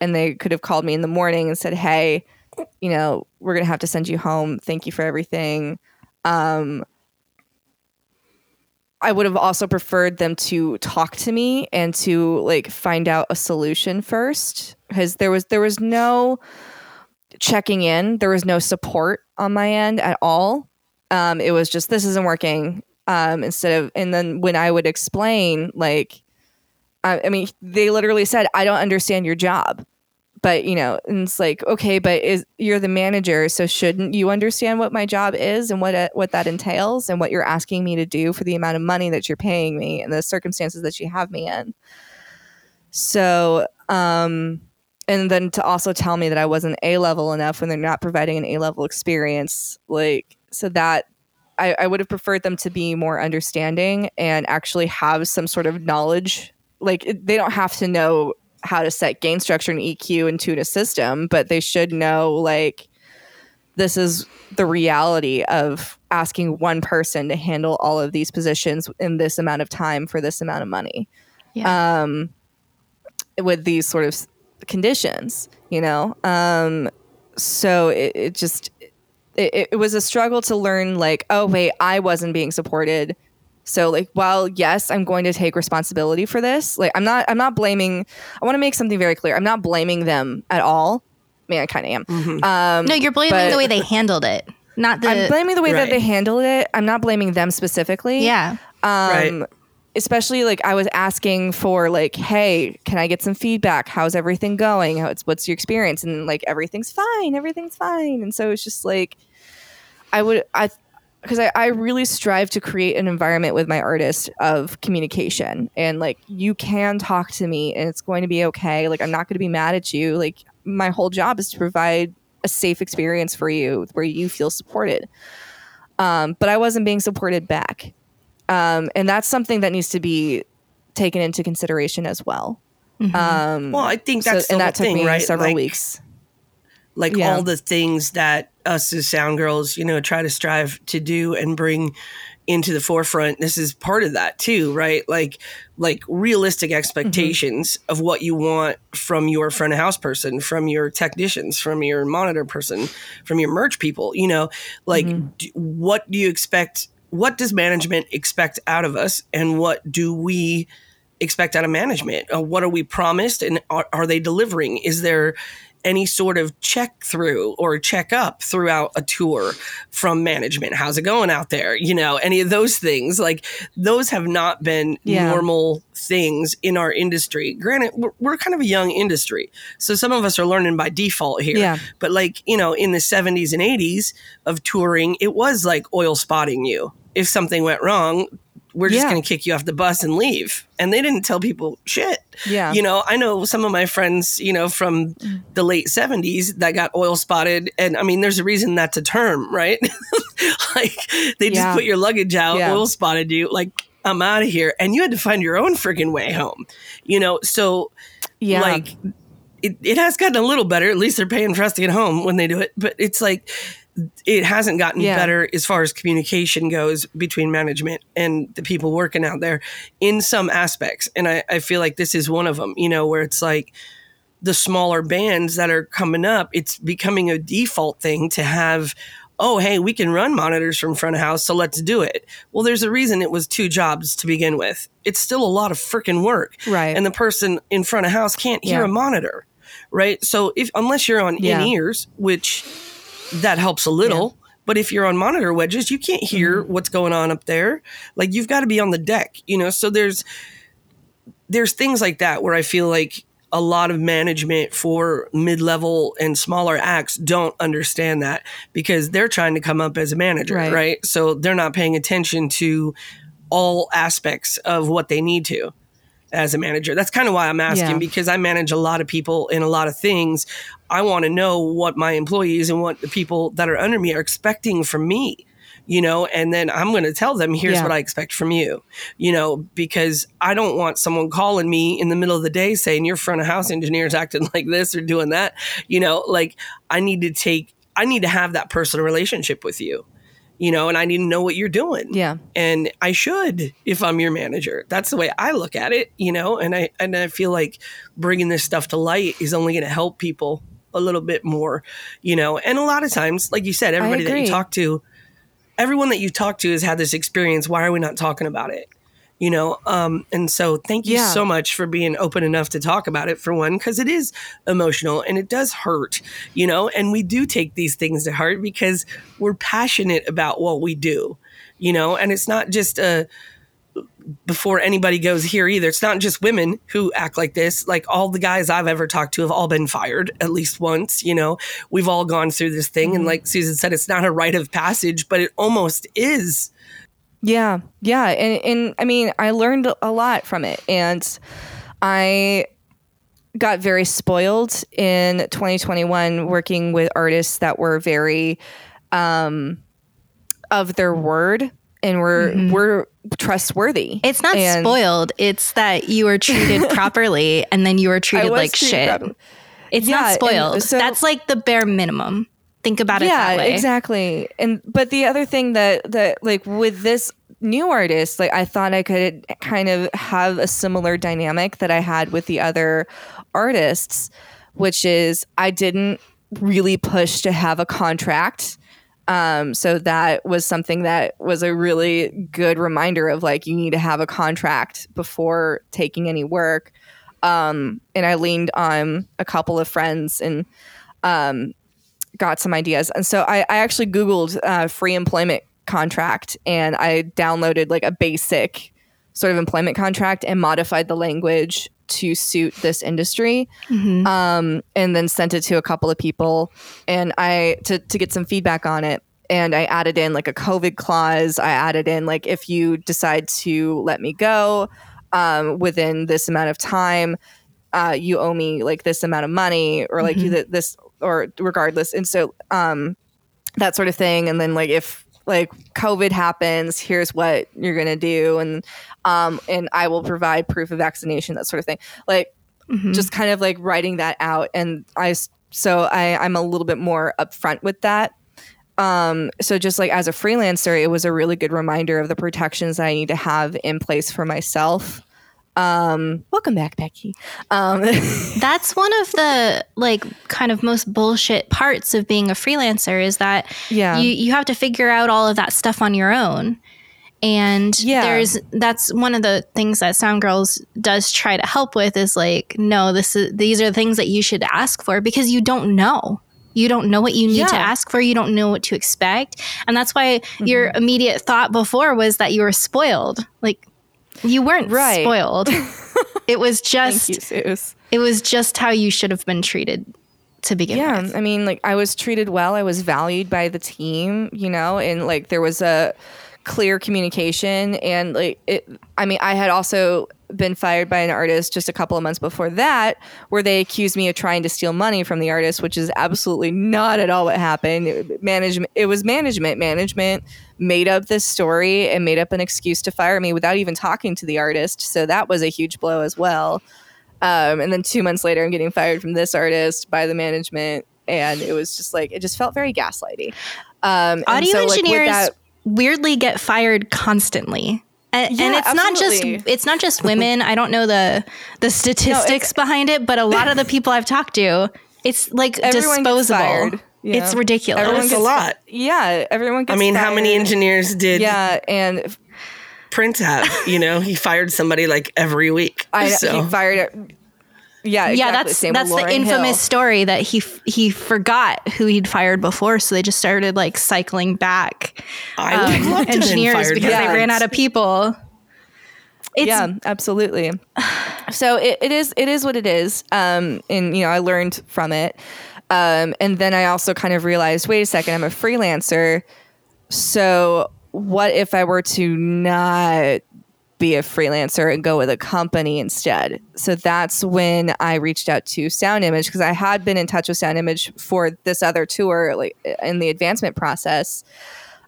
and they could have called me in the morning and said, "Hey, you know, we're gonna have to send you home. Thank you for everything." Um, I would have also preferred them to talk to me and to like find out a solution first because there was there was no checking in. There was no support on my end at all. Um, it was just this isn't working. Um, instead of and then when I would explain, like, I, I mean, they literally said, "I don't understand your job." But you know, and it's like, okay, but is you're the manager, so shouldn't you understand what my job is and what it, what that entails and what you're asking me to do for the amount of money that you're paying me and the circumstances that you have me in? So, um, and then to also tell me that I wasn't A level enough when they're not providing an A level experience, like so that I, I would have preferred them to be more understanding and actually have some sort of knowledge. Like they don't have to know how to set gain structure and EQ and tune a system, but they should know like this is the reality of asking one person to handle all of these positions in this amount of time for this amount of money Yeah. um, with these sort of conditions, you know. Um, so it, it just it, it was a struggle to learn like, oh wait, I wasn't being supported. So like, while yes, I'm going to take responsibility for this. Like, I'm not. I'm not blaming. I want to make something very clear. I'm not blaming them at all. I mean, I kind of am. Um, no, you're blaming but- the way they handled it, not the. I'm blaming the way that they handled it. I'm not blaming them specifically yeah. um Right. Especially like i was asking for like hey can i get some feedback? How's everything going? What's your experience? And like everything's fine everything's fine. And so it's just like i would i because I, I really strive to create an environment with my artist of communication. And like you can talk to me and it's going to be okay. Like i'm not going to be mad at you. Like my whole job is to provide a safe experience for you where you feel supported. Um, but i wasn't being supported back um, and that's something that needs to be taken into consideration as well. Um, Well, I think so- that's the and whole that took thing, me right? several Like- weeks. like Yeah. all the things that us as sound girls, you know, try to strive to do and bring into the forefront. This is part of that too, right? Like like realistic expectations of what you want from your front of house person, from your technicians, from your monitor person, from your merch people, you know, like d- what do you expect what does management expect out of us and what do we expect out of management? Uh, what are we promised and are, are they delivering? Is there any sort of check through or check up throughout a tour from management? How's it going out there? You know, any of those things like those have not been Yeah. normal things in our industry. Granted, we're, we're kind of a young industry. So some of us are learning by default here. Yeah. But like, you know, in the 70s and 80s of touring, it was like oil spotting you. If something went wrong, we're just Yeah. going to kick you off the bus and leave. And they didn't tell people shit. Yeah. You know, I know some of my friends, you know, from the late 70s that got oil spotted. And I mean, there's a reason that's a term, right? like they just Yeah. put your luggage out, Yeah. oil spotted you, like, I'm out of here. And you had to find your own freaking way home, you know? So, Yeah. like, it, it has gotten a little better. At least they're paying for us to get home when they do it. But it's like, it hasn't gotten Yeah. better as far as communication goes between management and the people working out there in some aspects. And I, I feel like this is one of them, you know, where it's like the smaller bands that are coming up, it's becoming a default thing to have, oh, hey, we can run monitors from front of house, so let's do it. Well, there's a reason it was two jobs to begin with. It's still a lot of freaking work. Right. And the person in front of house can't hear Yeah. a monitor. Right. So if unless you're on Yeah. in ears, which that helps a little. But if you're on monitor wedges, you can't hear Mm-hmm. what's going on up there. Like you've got to be on the deck, you know. So there's there's things like that where I feel like a lot of management for mid-level and smaller acts don't understand that because they're trying to come up as a manager, Right. right? So they're not paying attention to all aspects of what they need to as a manager. That's kind of why I'm asking Yeah. because I manage a lot of people in a lot of things. I want to know what my employees and what the people that are under me are expecting from me, you know, and then I'm going to tell them, here's Yeah. what I expect from you, you know, because I don't want someone calling me in the middle of the day saying your front of house engineer's acting like this or doing that, you know, like I need to take, I need to have that personal relationship with you. You know, and I need to know what you're doing Yeah. and I should if I'm your manager. That's the way I look at it, you know. And I and I feel like bringing this stuff to light is only going to help people a little bit more, you know. And a lot of times, like you said, everybody that you talk to, everyone that you talk to has had this experience. Why are we not talking about it? You know, um, and so thank you Yeah. so much for being open enough to talk about it for one, because it is emotional and it does hurt, you know, and we do take these things to heart because we're passionate about what we do, you know, and it's not just a, before anybody goes here either. It's not just women who act like this. Like all the guys I've ever talked to have all been fired at least once. You know, we've all gone through this thing. And like Susan said, it's not a rite of passage, but it almost is. Yeah, yeah, and and I mean, I learned a lot from it, and I got very spoiled in 2021 working with artists that were very um, of their word and were were trustworthy. It's not And spoiled. It's that you were treated properly and then you were treated like treated shit. properly. It's Yeah, not spoiled. so- That's like the bare minimum. Think about it that way. exactly. And but the other thing that that like with this new artist, like I thought I could kind of have a similar dynamic that I had with the other artists, which is I didn't really push to have a contract. Um, so that was something that was a really good reminder of like you need to have a contract before taking any work. Um, and I leaned on a couple of friends and um, got some ideas. And so I, I actually Googled uh, free employment contract and I downloaded like a basic sort of employment contract and modified the language to suit this industry. Um, and then sent it to a couple of people and I to, to get some feedback on it. And I added in like a COVID clause. I added in like if you decide to let me go um, within this amount of time, uh, you owe me like this amount of money or like you th- this or regardless. And so um that sort of thing. And then like if like covid happens here's what you're gonna do. And um and i will provide proof of vaccination that sort of thing. Like just kind of like writing that out. And I so i i'm a little bit more upfront with that. Um so just like as a freelancer it was a really good reminder of the protections that i need to have in place for myself um welcome back becky um That's one of the like kind of most bullshit parts of being a freelancer is that Yeah. you you have to figure out all of that stuff on your own. And Yeah. there's that's one of the things that Sound Girls does try to help with is like no this is these are the things that you should ask for because you don't know. You don't know what you need to ask for. You don't know what to expect. And that's why Mm-hmm. your immediate thought before was that you were spoiled. Like you weren't Right. spoiled. it was just you it was just how you should have been treated to begin with. yeah with. i mean like i was treated well i was valued by the team you know and like there was a clear communication. And like it i mean i had also been fired by an artist just a couple of months before that where they accused me of trying to steal money from the artist which is absolutely not at all what happened. It, management it was management. Management made up this story and made up an excuse to fire me without even talking to the artist. So that was a huge blow as well. Um, and then two months later, I'm getting fired from this artist by the management, and it was just like it just felt very gaslighty. Um, Audio so, like, engineers that- weirdly get fired constantly. And, and Yeah, it's not just it's not just women. I don't know the the statistics behind it, but a lot of the people I've talked to, it's like Everyone gets disposable. fired, you It's ridiculous. Everyone That's a lot. yeah, everyone. Gets I mean, how many engineers did Yeah, and Prince have? You know, he fired somebody like every week. I so he fired. Yeah, exactly. yeah, that's Same that's the infamous Hill. story that he f- he forgot who he'd fired before, so they just started like cycling back I um, love to have been engineers because by they ran out of people. It's yeah, absolutely. so it, it is it is what it is um and you know i learned from it um and then i also kind of realized wait a second i'm a freelancer so what if i were to not be a freelancer and go with a company instead so that's when i reached out to sound image because i had been in touch with sound image for this other tour like in the advancement process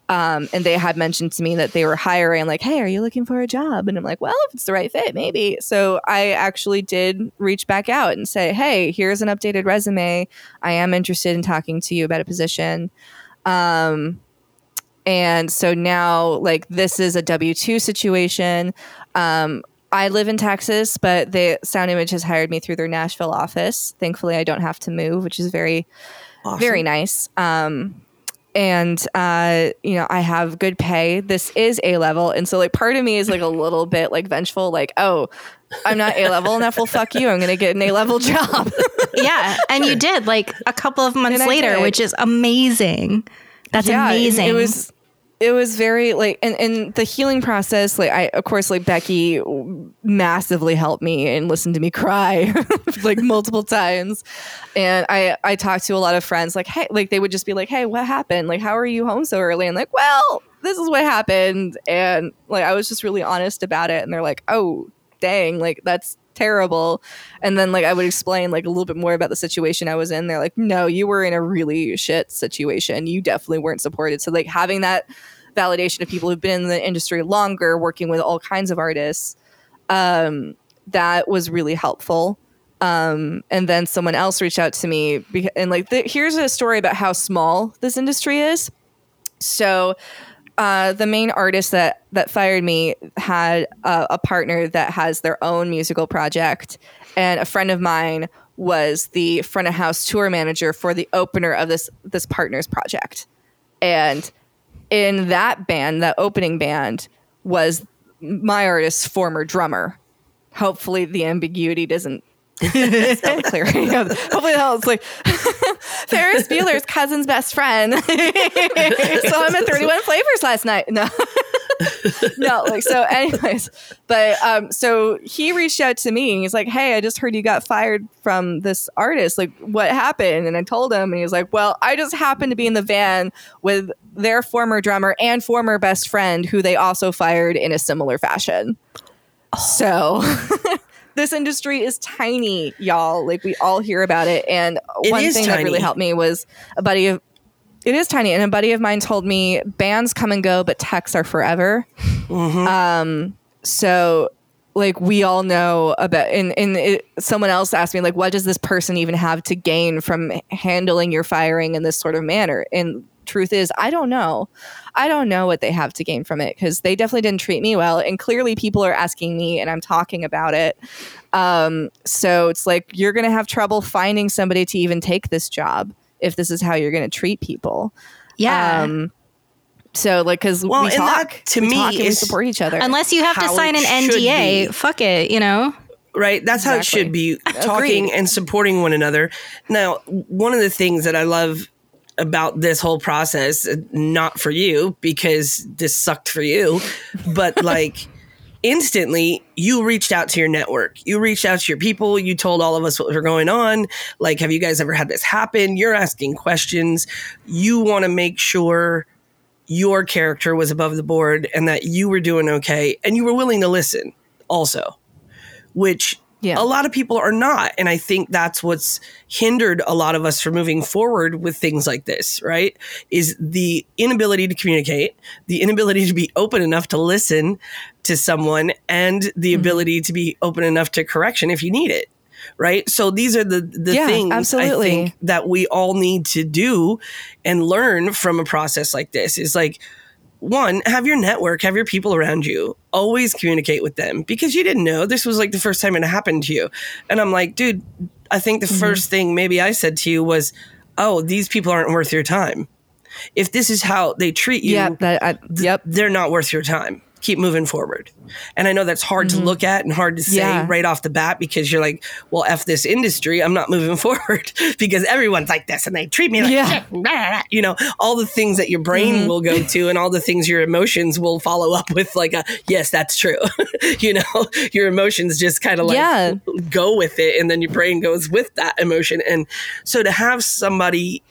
um, and they had mentioned to me that they were hiring, like, hey, are you looking for a job? And I'm like, well, if it's the right fit, maybe. So I actually did reach back out and say, hey, here's an updated resume. I am interested in talking to you about a position. Um, and so now, like, this is a W 2 situation. Um, I live in Texas, but the Sound Image has hired me through their Nashville office. Thankfully, I don't have to move, which is very, awesome. very nice. Um, and uh, you know, I have good pay. This is A level, and so like part of me is like a little bit like vengeful, like oh. I'm not A level enough. Well, fuck you. I'm going to get an A level job. yeah. And you did like a couple of months later, which is amazing. That's yeah, amazing. It was it was very like and, and the healing process like i of course like becky massively helped me and listened to me cry like multiple times. And i i talked to a lot of friends like hey like they would just be like hey what happened? Like how are you home so early? And like well this is what happened. And like i was just really honest about it. And they're like oh dang like that's terrible. And then like i would explain like a little bit more about the situation i was in. They're like no you were in a really shit situation. You definitely weren't supported. So like having that validation of people who've been in the industry longer, working with all kinds of artists. Um, that was really helpful. Um, and then someone else reached out to me, and like, the, here's a story about how small this industry is. So, uh, the main artist that that fired me had a partner that has their own musical project, and a friend of mine was the front of house tour manager for the opener of this this partner's project, and in that band, that opening band, was my artist's former drummer. Hopefully, the ambiguity doesn't clear. Hopefully, that was like Ferris Bueller's cousin's best friend. so I'm at 31 Flavors last night. No. No, like so. Anyways, but um, so he reached out to me. He's like, "Hey, I just heard you got fired from this artist. Like, what happened?" And I told him, and he was like, "Well, I just happened to be in the van with their former drummer and former best friend, who they also fired in a similar fashion." Oh. So. this industry is tiny, y'all. Like we all hear about it. And it one thing tiny. that really helped me was a buddy of it is tiny, and a buddy of mine told me bands come and go, but techs are forever. Mm-hmm. Um, so like we all know about and, and it, someone else asked me like what does this person even have to gain from handling your firing in this sort of manner and truth is i don't know i don't know what they have to gain from it because they definitely didn't treat me well and clearly people are asking me and i'm talking about it um, so it's like you're gonna have trouble finding somebody to even take this job if this is how you're going to treat people. Yeah. Um, so like because well, we talk to we me talk we support each other unless you have to sign an NDA. Be. Fuck it, you know. Right, that's exactly. how it should be. Talking and supporting one another. Now, one of the things that I love about this whole process, not for you because this sucked for you, but like instantly you reached out to your network. You reached out to your people. You told all of us what was going on. Like, have you guys ever had this happen? You're asking questions. You want to make sure your character was above the board and that you were doing okay and you were willing to listen also, which yeah. A lot of people are not. And I think that's what's hindered a lot of us from moving forward with things like this, right? Is the inability to communicate, the inability to be open enough to listen to someone, and the mm-hmm. ability to be open enough to correction if you need it. Right. So these are the, the yeah, things absolutely. I think that we all need to do and learn from a process like this is like, one, have your network, have your people around you. Always communicate with them because you didn't know this was like the first time it happened to you. And I'm like, dude, I think the mm-hmm. first thing maybe I said to you was, oh, these people aren't worth your time. If this is how they treat you, yeah, that, I, yep. they're not worth your time. Keep moving forward. And I know that's hard mm-hmm. to look at and hard to say yeah. right off the bat because you're like, well, F this industry, I'm not moving forward because everyone's like this and they treat me like yeah. shit. You know, all the things that your brain mm-hmm. will go to and all the things your emotions will follow up with, like, a, yes, that's true. you know, your emotions just kind of like yeah. go with it and then your brain goes with that emotion. And so to have somebody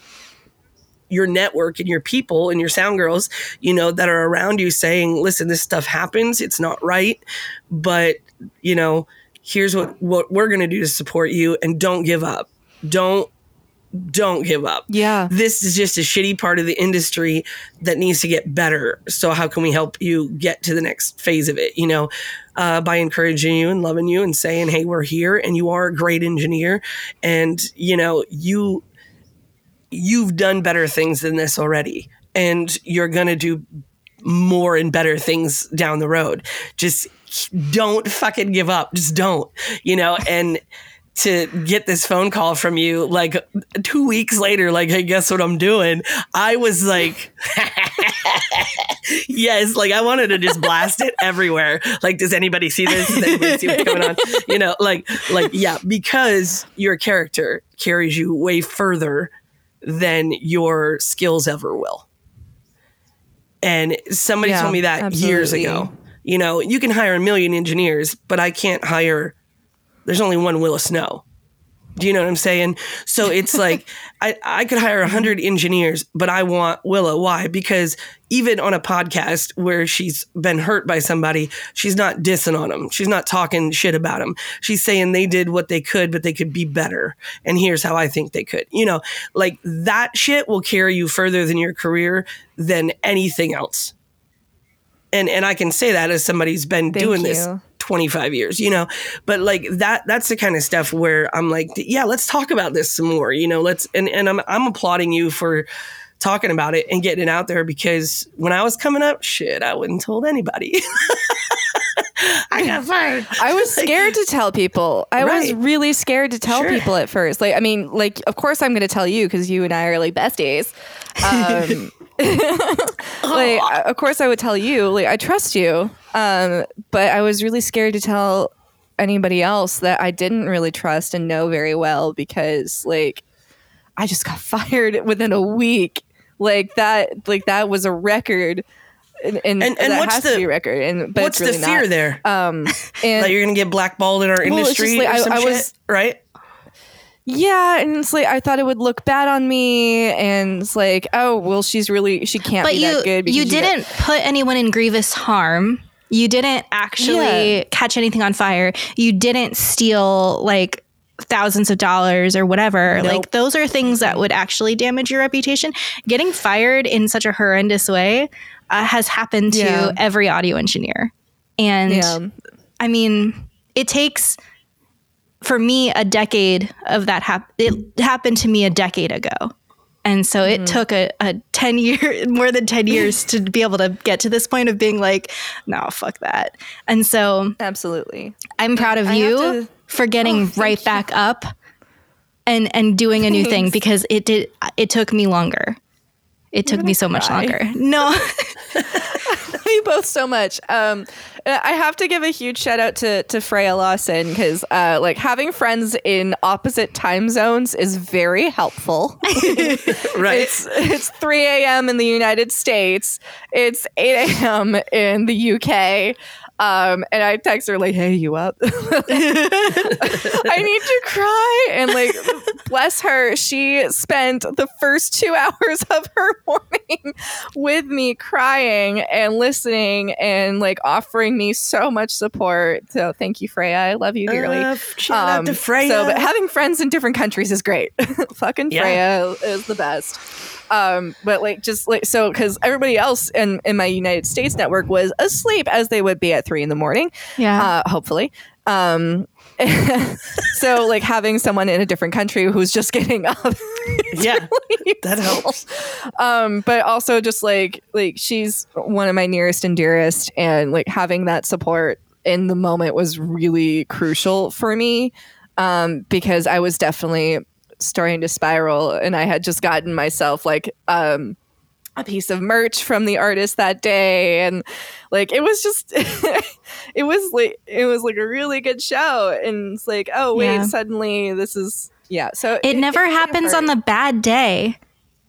your network and your people and your sound girls, you know, that are around you saying, listen, this stuff happens. It's not right. But, you know, here's what, what we're going to do to support you and don't give up. Don't don't give up. Yeah. This is just a shitty part of the industry that needs to get better. So how can we help you get to the next phase of it? You know, uh, by encouraging you and loving you and saying, "Hey, we're here, and you are a great engineer, and you know you you've done better things than this already and you're going to do more and better things down the road. Just don't fucking give up. Just don't, you know, and to get this phone call from you like two weeks later, like, hey, guess what I'm doing? I was like, yes, like I wanted to just blast it everywhere. Like, does anybody see this? Does anybody see what's going on? You know, like, like, yeah, because your character carries you way further than your skills ever will. And somebody yeah, told me that absolutely. years ago. You know, you can hire a million engineers, but I can't hire, there's only one Willis Snow. Do you know what I'm saying? So it's like I, I could hire a hundred engineers, but I want Willow. Why? Because even on a podcast where she's been hurt by somebody, she's not dissing on them. She's not talking shit about them. She's saying they did what they could, but they could be better. And here's how I think they could. You know, like that shit will carry you further than your career than anything else. And and I can say that as somebody who's been Thank doing you. this 25 years, you know, but like that, that's the kind of stuff where I'm like, yeah, let's talk about this some more, you know, let's, and, and I'm, I'm applauding you for talking about it and getting it out there because when I was coming up, shit, I wouldn't told anybody. I got fired. I was scared to tell people. I right. was really scared to tell sure. people at first. Like, I mean, like, of course I'm going to tell you because you and I are like besties. Um, like, of course I would tell you. Like, I trust you. Um, but I was really scared to tell anybody else that I didn't really trust and know very well because, like, I just got fired within a week. Like that, like that was a record. And, and, and, and what's the record? And but what's really the fear not. there? Um, and that you're gonna get blackballed in our well, industry like, I, I was, right? Yeah, and it's like I thought it would look bad on me, and it's like, oh well, she's really she can't but be you, that good. You didn't got- put anyone in grievous harm. You didn't actually yeah. catch anything on fire. You didn't steal like thousands of dollars or whatever. Nope. Like those are things that would actually damage your reputation. Getting fired in such a horrendous way uh, has happened to yeah. every audio engineer. And yeah. I mean, it takes for me a decade of that hap- it happened to me a decade ago. And so it mm-hmm. took a, a 10 year more than 10 years to be able to get to this point of being like no fuck that. And so absolutely. I'm proud of I you to, for getting oh, right you. back up and and doing a new thing because it did it took me longer it took me so cry. much longer no you both so much. Um, I have to give a huge shout out to to Freya Lawson because uh, like having friends in opposite time zones is very helpful. right. It's it's 3 a.m. in the United States. It's 8 a.m. in the UK. Um, and I text her like, "Hey, you up? I need to cry." And like, bless her, she spent the first two hours of her morning with me, crying and listening, and like offering me so much support. So thank you, Freya. I love you dearly. Uh, shout um, out to Freya. So, but having friends in different countries is great. Fucking yeah. Freya is the best. Um, but like just like so because everybody else in in my United States network was asleep as they would be at three in the morning. Yeah, uh, hopefully. Um, so like having someone in a different country who's just getting up. yeah, really that helps. Um, but also just like like she's one of my nearest and dearest, and like having that support in the moment was really crucial for me um, because I was definitely starting to spiral and I had just gotten myself like um a piece of merch from the artist that day and like it was just it was like it was like a really good show and it's like oh wait yeah. suddenly this is yeah so it, it never it happens on the bad day.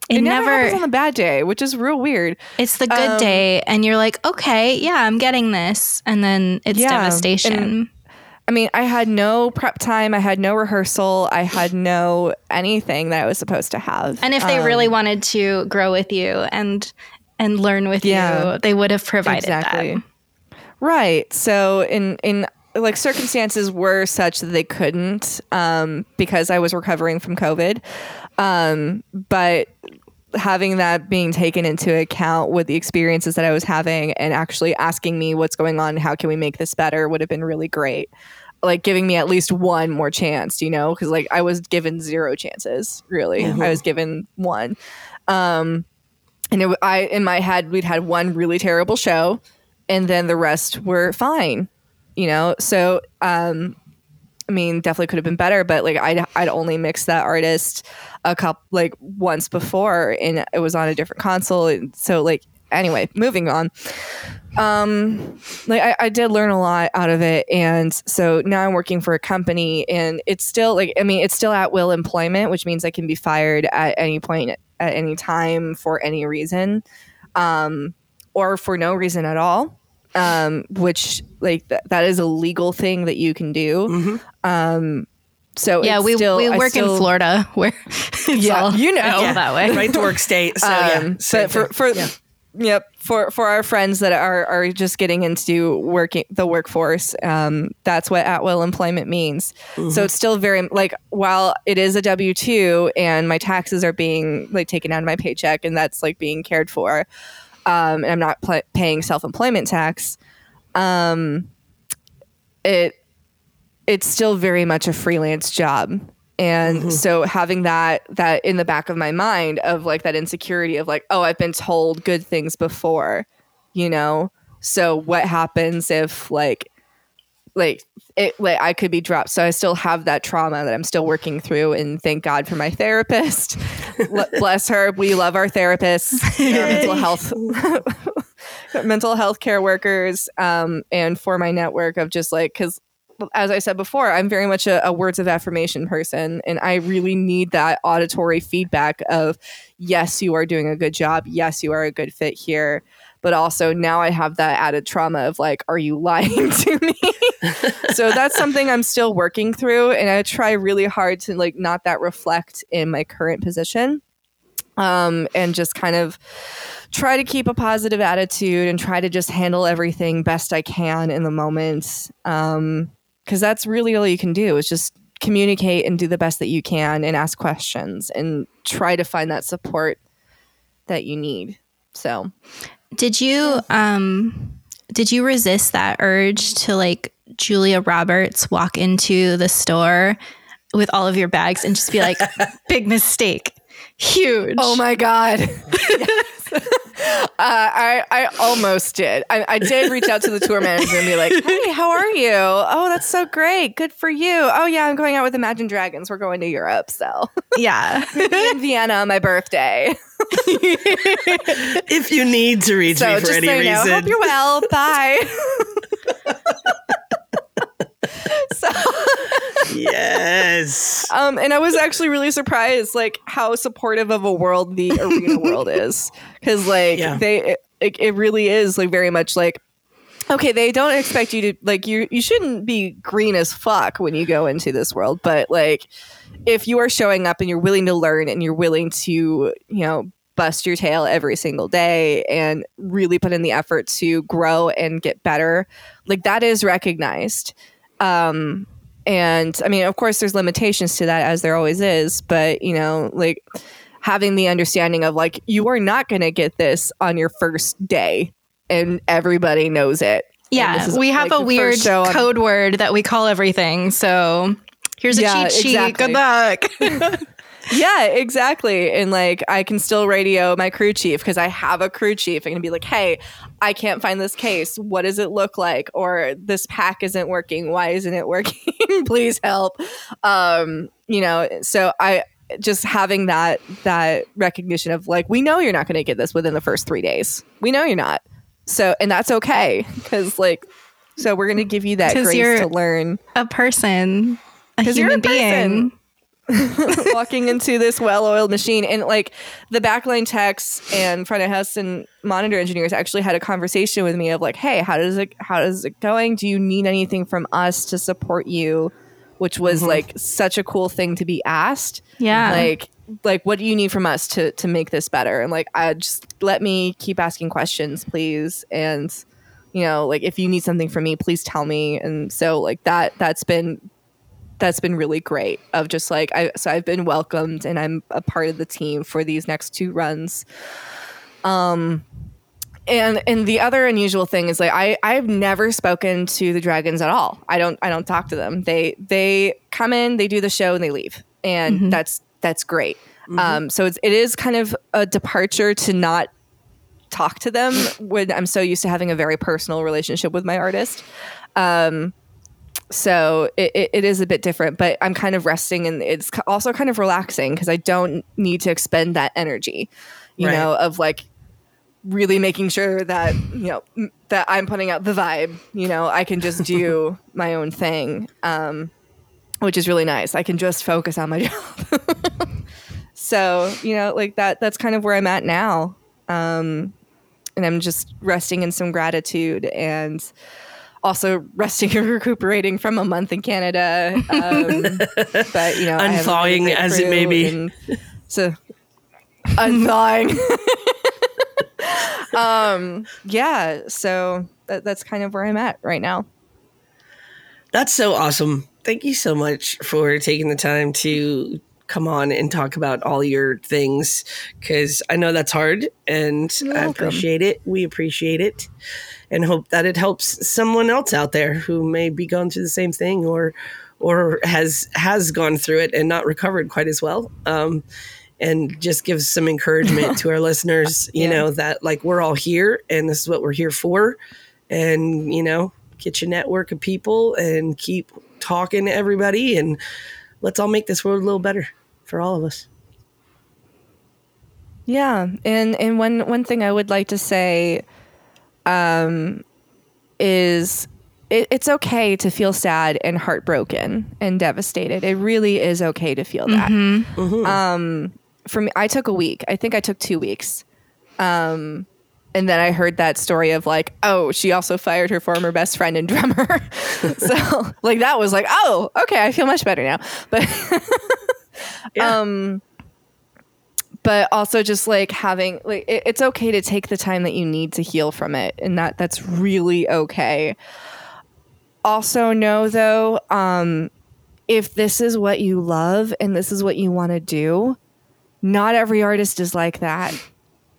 It, it never, never, happens on the bad day which is real weird. It's the good um, day and you're like okay yeah i'm getting this and then it's yeah, devastation I mean, I had no prep time. I had no rehearsal. I had no anything that I was supposed to have. And if they um, really wanted to grow with you and and learn with yeah, you, they would have provided exactly. that. Right. So in in like circumstances were such that they couldn't um, because I was recovering from COVID. Um, but having that being taken into account with the experiences that I was having and actually asking me what's going on, how can we make this better would have been really great. Like giving me at least one more chance, you know, because like I was given zero chances, really. Mm-hmm. I was given one. Um, and it, I, in my head, we'd had one really terrible show, and then the rest were fine, you know. So, um, I mean, definitely could have been better, but like I'd I'd only mixed that artist a couple like once before, and it was on a different console. And so like anyway, moving on. Um, like I, I did learn a lot out of it, and so now I'm working for a company, and it's still like I mean, it's still at will employment, which means I can be fired at any point at any time for any reason, um, or for no reason at all um, which like th- that is a legal thing that you can do. Mm-hmm. Um, so yeah, we still, we work still, in Florida where yeah, all, you know yeah. that way, right to work state. So um, yeah, but for for yeah. Yep. For for our friends that are are just getting into working the workforce, um, that's what at will employment means. Mm-hmm. So it's still very like while it is a W two and my taxes are being like taken out of my paycheck and that's like being cared for um, and I'm not pl- paying self employment tax, um, it it's still very much a freelance job. And mm-hmm. so having that that in the back of my mind of like that insecurity of like, oh, I've been told good things before, you know. So what happens if like like it like I could be dropped. So I still have that trauma that I'm still working through and thank God for my therapist. L- bless her. We love our therapists, our mental health mental health care workers um, and for my network of just like cuz as I said before, I'm very much a, a, words of affirmation person, and I really need that auditory feedback of, yes, you are doing a good job. Yes, you are a good fit here but also now I have that added trauma of like, are you lying to me? so that's something I'm still working through, and I try really hard to like not that reflect in my current position, um, and just kind of try to keep a positive attitude and try to just handle everything best I can in the moment. Um, because that's really all you can do is just communicate and do the best that you can and ask questions and try to find that support that you need. So, did you um did you resist that urge to like Julia Roberts walk into the store with all of your bags and just be like big mistake. Huge. Oh my god. uh, I I almost did. I, I did reach out to the tour manager and be like, "Hey, how are you? Oh, that's so great. Good for you. Oh yeah, I'm going out with Imagine Dragons. We're going to Europe, so yeah, in Vienna on my birthday." if you need to reach so, me for any so reason, know, hope you're well. Bye. so yes. Um, and I was actually really surprised, like how supportive of a world the arena world is, because like yeah. they, it, it really is like very much like okay they don't expect you to like you you shouldn't be green as fuck when you go into this world but like if you are showing up and you're willing to learn and you're willing to you know bust your tail every single day and really put in the effort to grow and get better like that is recognized um and i mean of course there's limitations to that as there always is but you know like having the understanding of like you are not going to get this on your first day and everybody knows it yeah is, we have like, a weird code word that we call everything so here's a yeah, cheat sheet exactly. good luck yeah, exactly. And like I can still radio my crew chief because I have a crew chief. I can be like, hey, I can't find this case. What does it look like? Or this pack isn't working. Why isn't it working? Please help. Um, you know, so I just having that that recognition of like we know you're not going to get this within the first three days. We know you're not. So and that's okay because like so we're going to give you that grace to learn a person, a human a being. walking into this well-oiled machine. And like the backline techs and front of house and monitor engineers actually had a conversation with me of like hey how does it how is it going? Do you need anything from us to support you? Which was mm-hmm. like such a cool thing to be asked. Yeah. Like like what do you need from us to to make this better? And like i just let me keep asking questions please. And you know like if you need something from me please tell me. And so like that that's been that's been really great of just like I so I've been welcomed and I'm a part of the team for these next two runs. Um and and the other unusual thing is like I I've never spoken to the dragons at all. I don't I don't talk to them. They they come in, they do the show and they leave. And mm-hmm. that's that's great. Mm-hmm. Um so it's it is kind of a departure to not talk to them when I'm so used to having a very personal relationship with my artist. Um so it, it is a bit different but i'm kind of resting and it's also kind of relaxing because i don't need to expend that energy you right. know of like really making sure that you know m- that i'm putting out the vibe you know i can just do my own thing um, which is really nice i can just focus on my job so you know like that that's kind of where i'm at now um, and i'm just resting in some gratitude and also resting and recuperating from a month in Canada. Um, but you know, unthawing as it may be. So unthawing. um, yeah. So that, that's kind of where I'm at right now. That's so awesome. Thank you so much for taking the time to come on and talk about all your things because I know that's hard and I appreciate it. We appreciate it and hope that it helps someone else out there who may be going through the same thing or or has has gone through it and not recovered quite as well. Um, and just gives some encouragement to our listeners, you yeah. know, that like we're all here and this is what we're here for. And, you know, get your network of people and keep talking to everybody and let's all make this world a little better for all of us. Yeah, and and one one thing I would like to say um, is it, it's okay to feel sad and heartbroken and devastated. It really is okay to feel that. Mm-hmm. Mm-hmm. Um, for me, I took a week. I think I took two weeks. Um, and then I heard that story of like, oh, she also fired her former best friend and drummer. so like that was like, oh, okay, I feel much better now. But yeah. um but also just like having like it, it's okay to take the time that you need to heal from it and that that's really okay. Also know though um if this is what you love and this is what you want to do not every artist is like that.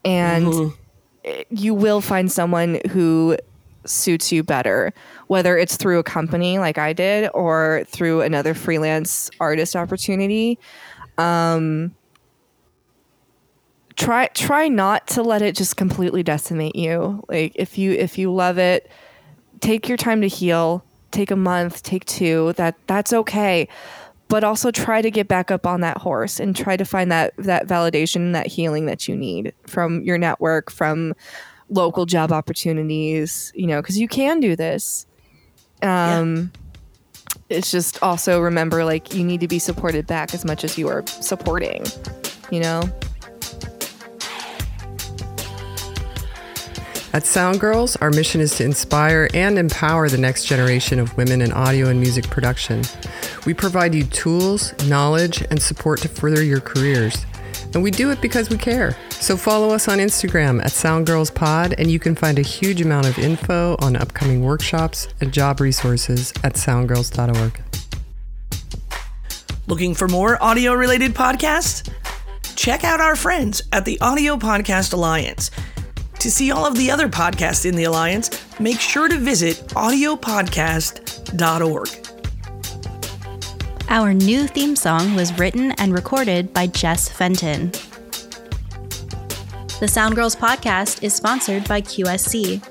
And mm-hmm. you will find someone who suits you better whether it's through a company like i did or through another freelance artist opportunity. Um try try not to let it just completely decimate you. Like if you if you love it, take your time to heal. Take a month, take two. That that's okay. But also try to get back up on that horse and try to find that that validation, that healing that you need from your network, from local job opportunities, you know, because you can do this. Um yeah. it's just also remember like you need to be supported back as much as you are supporting, you know? At Sound Girls, our mission is to inspire and empower the next generation of women in audio and music production. We provide you tools, knowledge, and support to further your careers. And we do it because we care. So follow us on Instagram at SoundGirlsPod, and you can find a huge amount of info on upcoming workshops and job resources at soundgirls.org. Looking for more audio related podcasts? Check out our friends at the Audio Podcast Alliance to see all of the other podcasts in the Alliance, make sure to visit audiopodcast.org. Our new theme song was written and recorded by Jess Fenton. The Sound Girls podcast is sponsored by QSC.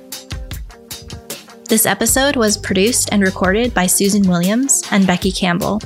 This episode was produced and recorded by Susan Williams and Becky Campbell.